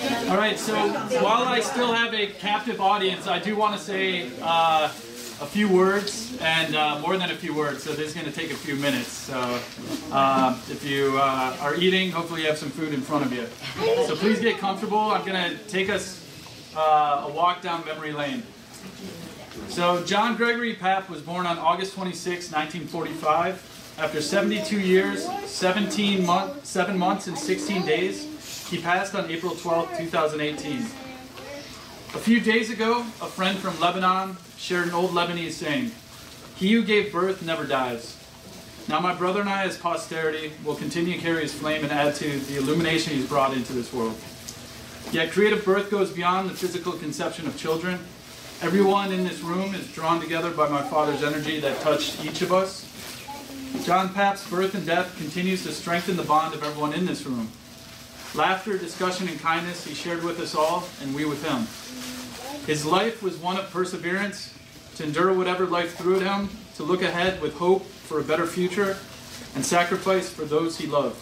All right, so while I still have a captive audience, I do want to say uh, a few words, and uh, more than a few words, so this is going to take a few minutes. So uh, if you uh, are eating, hopefully you have some food in front of you. So please get comfortable. I'm going to take us uh, a walk down memory lane. So John Gregory Papp was born on August 26, 1945. After 72 years, 17 month, 7 months, and 16 days, he passed on April 12, 2018. A few days ago, a friend from Lebanon shared an old Lebanese saying, He who gave birth never dies. Now my brother and I, as posterity, will continue to carry his flame and add to the illumination he's brought into this world. Yet creative birth goes beyond the physical conception of children. Everyone in this room is drawn together by my Father's energy that touched each of us. John Papp's birth and death continues to strengthen the bond of everyone in this room. Laughter, discussion, and kindness he shared with us all, and we with him. His life was one of perseverance, to endure whatever life threw at him, to look ahead with hope for a better future, and sacrifice for those he loved.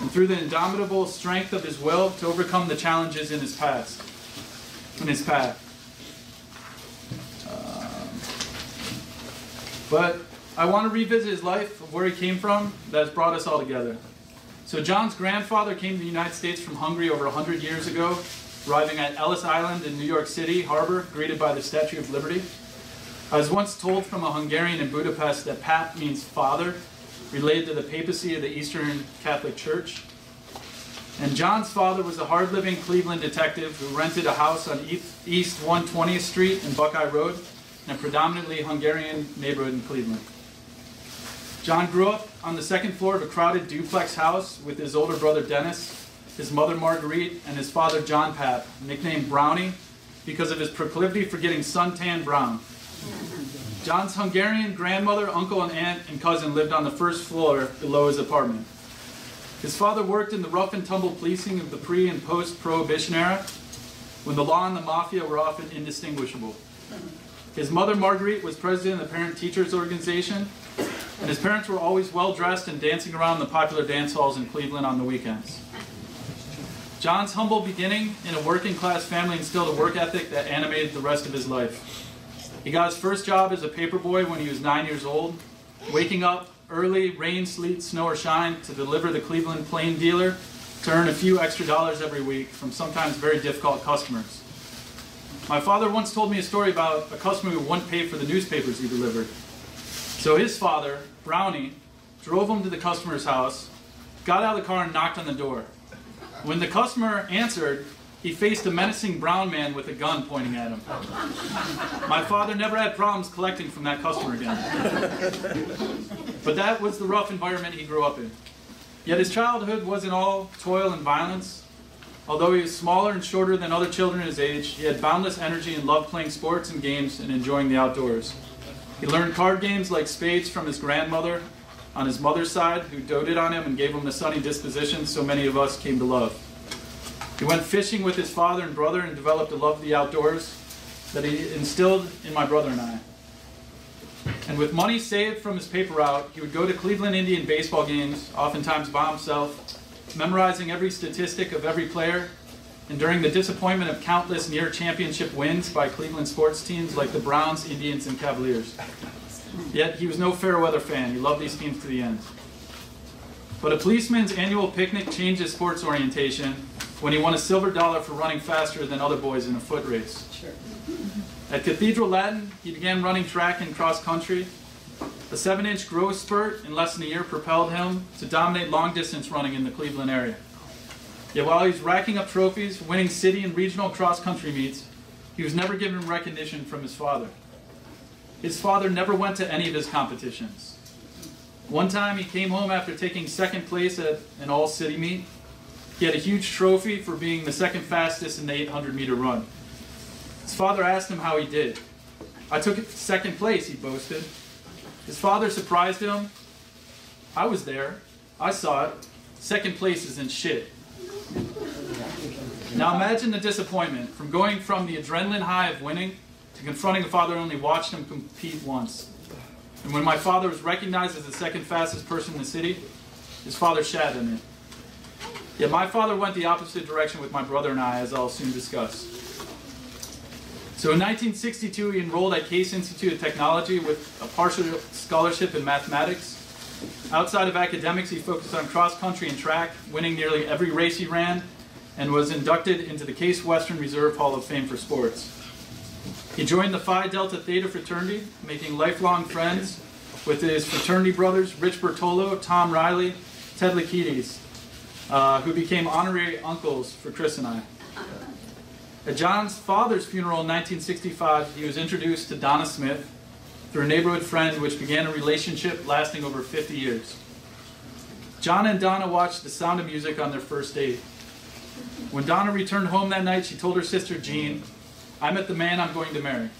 And through the indomitable strength of his will to overcome the challenges in his past, in his path. Um, but I want to revisit his life of where he came from that has brought us all together. So John's grandfather came to the United States from Hungary over 100 years ago, arriving at Ellis Island in New York City harbor, greeted by the Statue of Liberty. I was once told from a Hungarian in Budapest that Pap means father, related to the papacy of the Eastern Catholic Church. And John's father was a hard-living Cleveland detective who rented a house on East 120th Street and Buckeye Road in a predominantly Hungarian neighborhood in Cleveland. John grew up on the second floor of a crowded duplex house with his older brother Dennis, his mother Marguerite, and his father John Papp, nicknamed Brownie because of his proclivity for getting suntan brown. John's Hungarian grandmother, uncle, and aunt and cousin lived on the first floor below his apartment. His father worked in the rough and tumble policing of the pre and post prohibition era when the law and the mafia were often indistinguishable. His mother, Marguerite, was president of the Parent Teachers Organization and his parents were always well dressed and dancing around the popular dance halls in Cleveland on the weekends. John's humble beginning in a working class family instilled a work ethic that animated the rest of his life. He got his first job as a paperboy when he was nine years old, waking up early, rain, sleet, snow, or shine, to deliver the Cleveland Plain dealer to earn a few extra dollars every week from sometimes very difficult customers. My father once told me a story about a customer who wouldn't pay for the newspapers he delivered. So his father, Brownie, drove him to the customer's house, got out of the car and knocked on the door. When the customer answered, he faced a menacing brown man with a gun pointing at him. My father never had problems collecting from that customer again. But that was the rough environment he grew up in. Yet his childhood wasn't all toil and violence. Although he was smaller and shorter than other children his age, he had boundless energy and loved playing sports and games and enjoying the outdoors. He learned card games like spades from his grandmother on his mother's side, who doted on him and gave him the sunny disposition so many of us came to love. He went fishing with his father and brother and developed a love of the outdoors that he instilled in my brother and I. And with money saved from his paper route, he would go to Cleveland Indian baseball games, oftentimes by himself, memorizing every statistic of every player and during the disappointment of countless near championship wins by Cleveland sports teams like the Browns, Indians, and Cavaliers. Yet he was no fair weather fan. He loved these teams to the end. But a policeman's annual picnic changed his sports orientation when he won a silver dollar for running faster than other boys in a foot race. At Cathedral Latin, he began running track and cross country. A seven inch growth spurt in less than a year propelled him to dominate long distance running in the Cleveland area. Yet while he was racking up trophies, winning city and regional cross-country meets, he was never given recognition from his father. His father never went to any of his competitions. One time he came home after taking second place at an all-city meet. He had a huge trophy for being the second fastest in the 800 meter run. His father asked him how he did. I took second place, he boasted. His father surprised him. I was there. I saw it. Second place is in shit. Now imagine the disappointment from going from the adrenaline high of winning to confronting a father who only watched him compete once. And when my father was recognized as the second fastest person in the city, his father shat at me. Yet my father went the opposite direction with my brother and I, as I'll soon discuss. So in 1962, he enrolled at Case Institute of Technology with a partial scholarship in mathematics. Outside of academics, he focused on cross country and track, winning nearly every race he ran, and was inducted into the Case Western Reserve Hall of Fame for sports. He joined the Phi Delta Theta fraternity, making lifelong friends with his fraternity brothers Rich Bertolo, Tom Riley, Ted Lakides, uh, who became honorary uncles for Chris and I. At John's father's funeral in 1965, he was introduced to Donna Smith through a neighborhood friend, which began a relationship lasting over 50 years. John and Donna watched The Sound of Music on their first date. When Donna returned home that night, she told her sister Jean, I met the man I'm going to marry.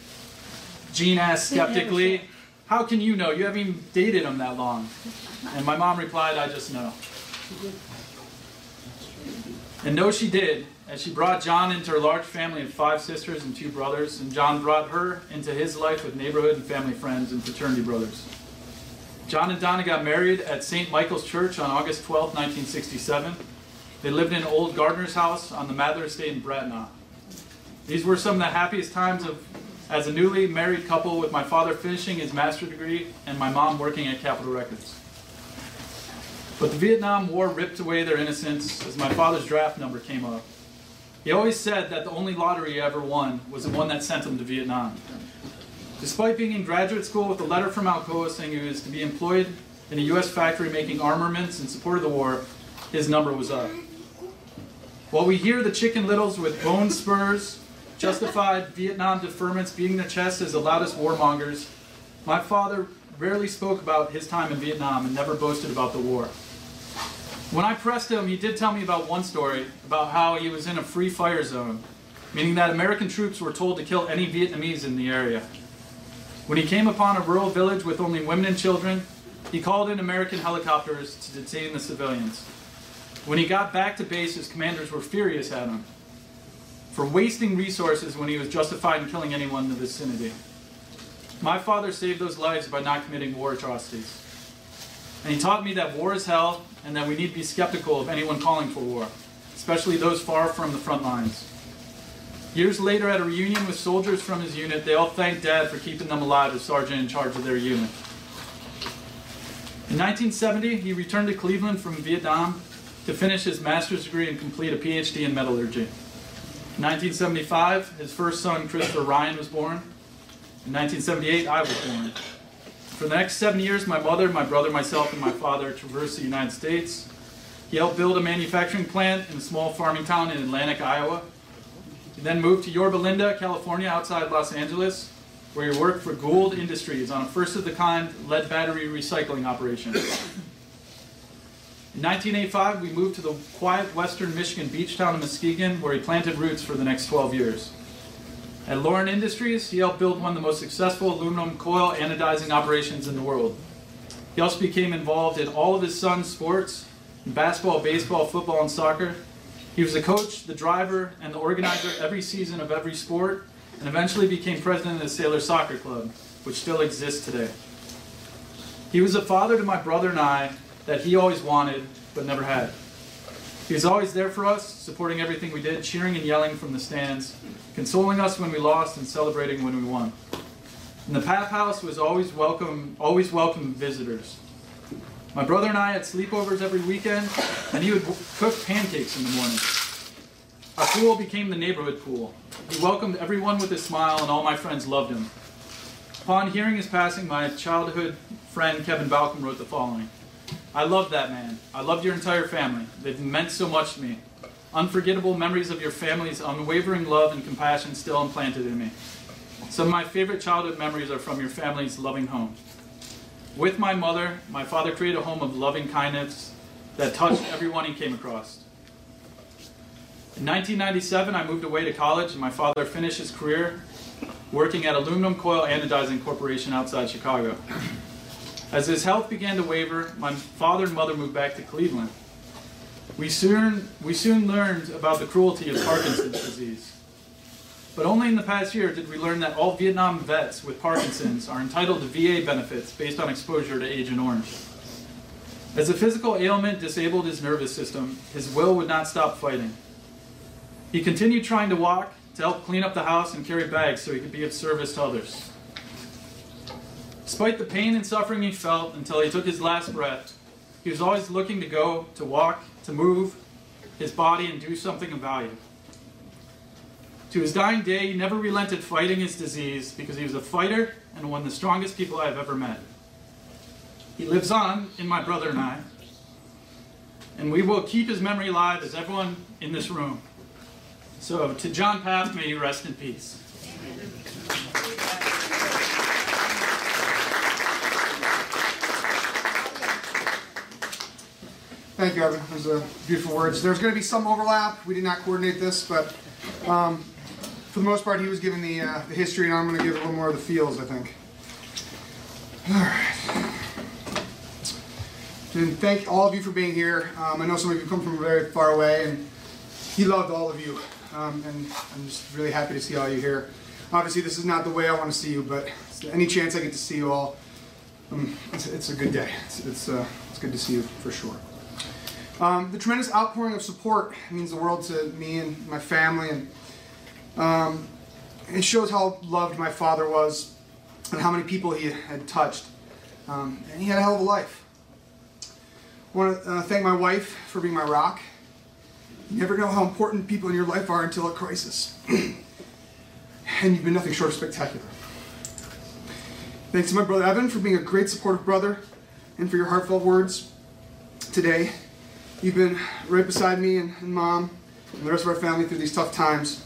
Jean asked skeptically, How can you know? You haven't even dated him that long. And my mom replied, I just know. And no, she did, as she brought John into her large family of five sisters and two brothers, and John brought her into his life with neighborhood and family friends and fraternity brothers. John and Donna got married at St. Michael's Church on August 12, 1967. They lived in old Gardner's house on the Mather Estate in Bratenahl. These were some of the happiest times of as a newly married couple with my father finishing his master's degree and my mom working at Capitol Records. But the Vietnam War ripped away their innocence as my father's draft number came up. He always said that the only lottery he ever won was the one that sent him to Vietnam. Despite being in graduate school with a letter from Alcoa saying he was to be employed in a U.S. factory making armaments in support of the war, his number was up. While we hear the chicken littles with bone spurs, justified Vietnam deferments beating their chests as the loudest warmongers, my father rarely spoke about his time in Vietnam and never boasted about the war. When I pressed him, he did tell me about one story about how he was in a free fire zone, meaning that American troops were told to kill any Vietnamese in the area. When he came upon a rural village with only women and children, he called in American helicopters to detain the civilians. When he got back to base, his commanders were furious at him for wasting resources when he was justified in killing anyone in the vicinity. My father saved those lives by not committing war atrocities. And he taught me that war is hell and that we need to be skeptical of anyone calling for war, especially those far from the front lines. Years later, at a reunion with soldiers from his unit, they all thanked Dad for keeping them alive as sergeant in charge of their unit. In 1970, he returned to Cleveland from Vietnam to finish his master's degree and complete a PhD in metallurgy. In 1975, his first son, Christopher Ryan, was born. In 1978, I was born. For the next seven years, my mother, my brother, myself, and my father traversed the United States. He helped build a manufacturing plant in a small farming town in Atlantic, Iowa. He then moved to Yorba Linda, California, outside Los Angeles, where he worked for Gould Industries on a first-of-the-kind lead battery recycling operation. In 1985, we moved to the quiet western Michigan beach town of Muskegon, where he planted roots for the next 12 years. At Lorin Industries, he helped build one of the most successful aluminum coil anodizing operations in the world. He also became involved in all of his son's sports basketball, baseball, football, and soccer. He was the coach, the driver, and the organizer every season of every sport, and eventually became president of the Sailor Soccer Club, which still exists today. He was a father to my brother and I that he always wanted but never had. He was always there for us, supporting everything we did, cheering and yelling from the stands, consoling us when we lost and celebrating when we won. And the Papp House was always welcome, always welcome visitors. My brother and I had sleepovers every weekend, and he would cook pancakes in the morning. Our pool became the neighborhood pool. He welcomed everyone with a smile, and all my friends loved him. Upon hearing his passing, my childhood friend Kevin Balcom wrote the following. I love that man. I loved your entire family. They've meant so much to me. Unforgettable memories of your family's unwavering love and compassion still implanted in me. Some of my favorite childhood memories are from your family's loving home. With my mother, my father created a home of loving kindness that touched everyone he came across. In 1997, I moved away to college, and my father finished his career working at Aluminum Coil Anodizing Corporation outside Chicago. As his health began to waver, my father and mother moved back to Cleveland. We soon, we soon learned about the cruelty of Parkinson's disease. But only in the past year did we learn that all Vietnam vets with Parkinson's are entitled to VA benefits based on exposure to Agent Orange. As a physical ailment disabled his nervous system, his will would not stop fighting. He continued trying to walk, to help clean up the house and carry bags so he could be of service to others. Despite the pain and suffering he felt until he took his last breath, he was always looking to go, to walk, to move his body and do something of value. To his dying day, he never relented fighting his disease because he was a fighter and one of the strongest people I have ever met. He lives on in my brother and I, and we will keep his memory alive as everyone in this room. So, to John Papp, may you rest in peace. Thank you, Evan. Those are beautiful words. There's going to be some overlap. We did not coordinate this, but um, for the most part, he was giving the, uh, the history, and I'm going to give a little more of the feels, I think. All right. And thank all of you for being here. Um, I know some of you come from very far away, and he loved all of you. Um, and I'm just really happy to see all you here. Obviously, this is not the way I want to see you, but any chance I get to see you all, um, it's, it's, a good day. It's, it's, uh, it's good to see you for sure. Um, the tremendous outpouring of support means the world to me and my family, and um, it shows how loved my father was and how many people he had touched. Um, and he had a hell of a life. I want to uh, thank my wife for being my rock. You never know how important people in your life are until a crisis. and you've been nothing short of spectacular. Thanks to my brother Evan for being a great supportive brother and for your heartfelt words today. You've been right beside me and, and mom and the rest of our family through these tough times,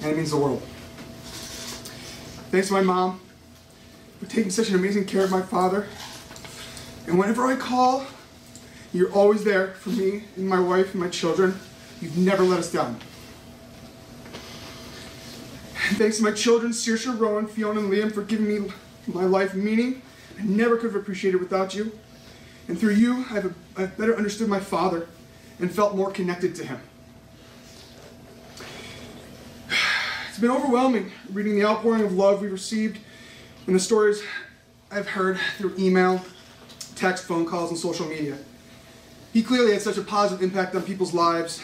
and it means the world. Thanks to my mom for taking such an amazing care of my father. And whenever I call, you're always there for me and my wife and my children. You've never let us down. And thanks to my children, Saoirse, Rowan, Fiona, and Liam for giving me my life meaning. I never could have appreciated it without you. And through you, I've, I've better understood my Father and felt more connected to Him. It's been overwhelming reading the outpouring of love we've received and the stories I've heard through email, text, phone calls, and social media. He clearly had such a positive impact on people's lives.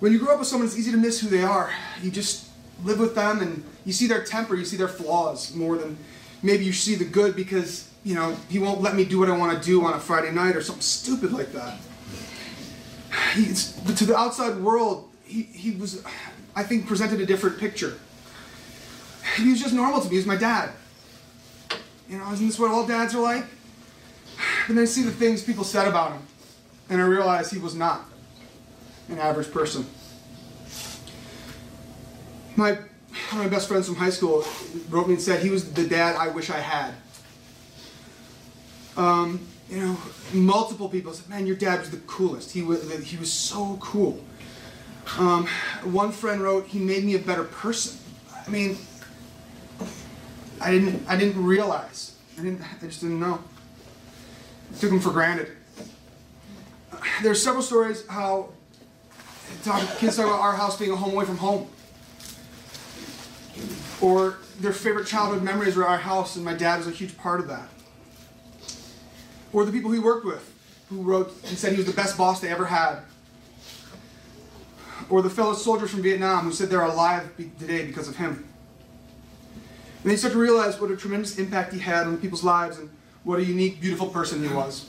When you grow up with someone, it's easy to miss who they are. You just live with them and you see their temper, you see their flaws more than maybe you see the good because you know, he won't let me do what I want to do on a Friday night or something stupid like that. He's, to the outside world, he, he was, I think, presented a different picture. He was just normal to me. He was my dad. You know, isn't this what all dads are like? And then I see the things people said about him, and I realize he was not an average person. My, one of my best friends from high school wrote me and said he was the dad I wish I had. Um, you know, multiple people said, "Man, your dad was the coolest. He was he was so cool." Um, one friend wrote, "He made me a better person." I mean, I didn't I didn't realize. I didn't I just didn't know. I took him for granted. There are several stories how talk, kids talk about our house being a home away from home, or their favorite childhood memories were our house, and my dad was a huge part of that or the people he worked with who wrote and said he was the best boss they ever had, or the fellow soldiers from Vietnam who said they're alive today because of him. And they start to realize what a tremendous impact he had on people's lives and what a unique, beautiful person he was.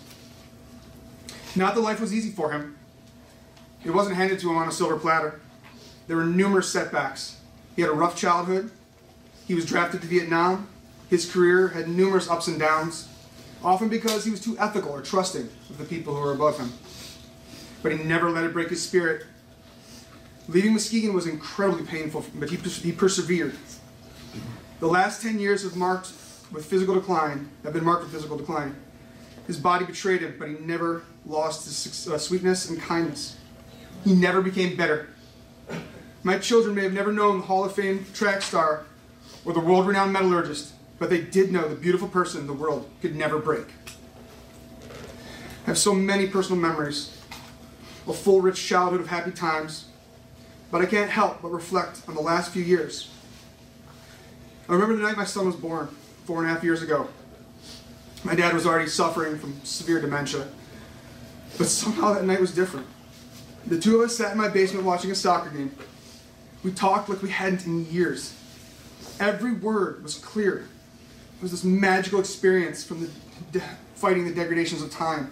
Not that life was easy for him. It wasn't handed to him on a silver platter. There were numerous setbacks. He had a rough childhood. He was drafted to Vietnam. His career had numerous ups and downs often because he was too ethical or trusting of the people who were above him. But he never let it break his spirit. Leaving Muskegon was incredibly painful, but he, he persevered. The last 10 years have marked with physical decline, have been marked with physical decline. His body betrayed him, but he never lost his uh, sweetness and kindness. He never became better. My children may have never known the Hall of Fame track star or the world renowned metallurgist, but they did know the beautiful person the world could never break. I have so many personal memories, a full, rich childhood of happy times, but I can't help but reflect on the last few years. I remember the night my son was born, four and a half years ago. My dad was already suffering from severe dementia, but somehow that night was different. The two of us sat in my basement watching a soccer game. We talked like we hadn't in years. Every word was clear. It was this magical experience from the fighting the degradations of time.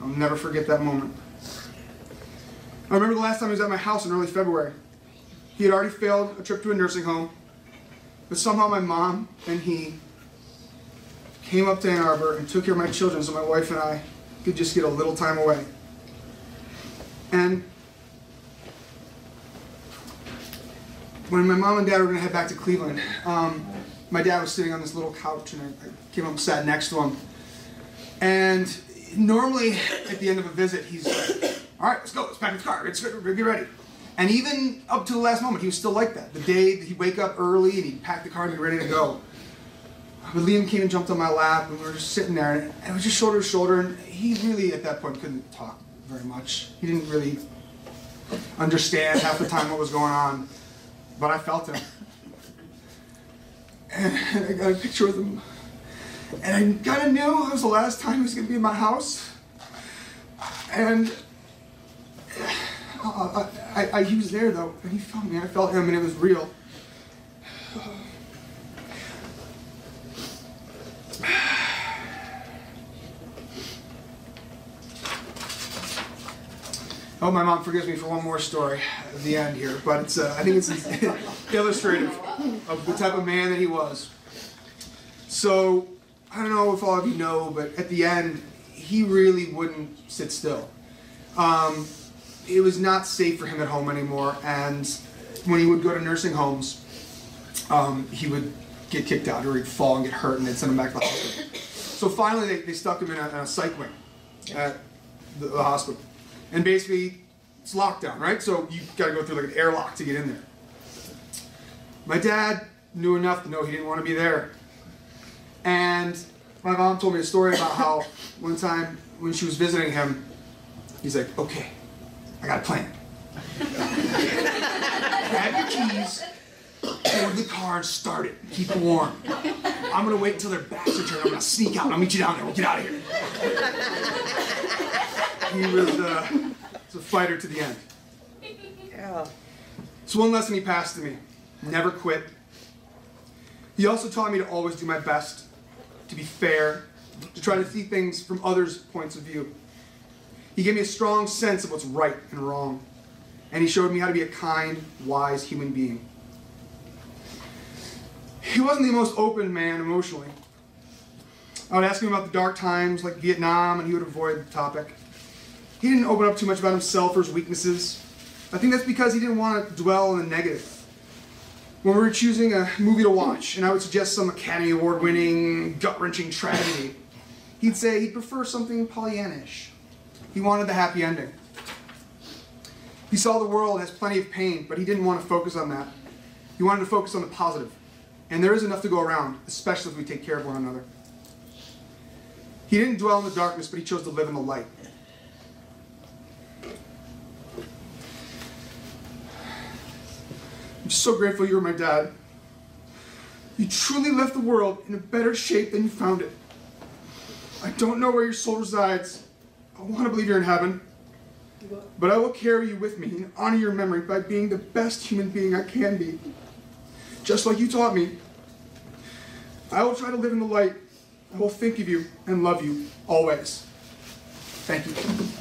I'll never forget that moment. I remember the last time he was at my house in early February. He had already failed a trip to a nursing home, but somehow my mom and he came up to Ann Arbor and took care of my children so my wife and I could just get a little time away. And when my mom and dad were going to head back to Cleveland, um, my dad was sitting on this little couch and I, I came up and sat next to him. And normally at the end of a visit, he's like, all right, let's go, let's pack the car, let's get, ready. And even up to the last moment, he was still like that. The day that he'd wake up early and he'd pack the car and be ready to go. But Liam came and jumped on my lap and we were just sitting there and it was just shoulder to shoulder and he really at that point couldn't talk very much. He didn't really understand half the time what was going on, but I felt him. And I got a picture of him. And I kind of knew it was the last time he was going to be in my house. And uh, I, I, he was there though, and he felt me. I felt him, and it was real. Oh, my mom forgives me for one more story at the end here, but uh, I think it's illustrative of the type of man that he was. So I don't know if all of you know, but at the end, he really wouldn't sit still. Um, it was not safe for him at home anymore, and when he would go to nursing homes, um, he would get kicked out or he'd fall and get hurt, and they'd send him back to the hospital. So finally, they, they stuck him in a, in a psych wing at the, the hospital. And basically, it's lockdown, right? So you got to go through like an airlock to get in there. My dad knew enough to know he didn't want to be there. And my mom told me a story about how one time when she was visiting him, he's like, okay, I got a plan. Grab your keys, go to the car and start it. Keep it warm. I'm gonna wait until their backs are turned. I'm gonna sneak out. I'll meet you down there. We'll get out of here. He was, uh, was a fighter to the end. Yeah. So one lesson he passed to me: never quit. He also taught me to always do my best, to be fair, to try to see things from others' points of view. He gave me a strong sense of what's right and wrong, and he showed me how to be a kind, wise human being. He wasn't the most open man emotionally. I would ask him about the dark times like Vietnam, and he would avoid the topic. He didn't open up too much about himself or his weaknesses. I think that's because he didn't want to dwell on the negative. When we were choosing a movie to watch, and I would suggest some Academy Award winning, gut wrenching tragedy, he'd say he'd prefer something Pollyannish. He wanted the happy ending. He saw the world as plenty of pain, but he didn't want to focus on that. He wanted to focus on the positive. And there is enough to go around, especially if we take care of one another. He didn't dwell in the darkness, but he chose to live in the light. I'm so grateful you were my dad. You truly left the world in a better shape than you found it. I don't know where your soul resides. I want to believe you're in heaven. But I will carry you with me and honor your memory by being the best human being I can be. Just like you taught me. I will try to live in the light. I will think of you and love you always. Thank you.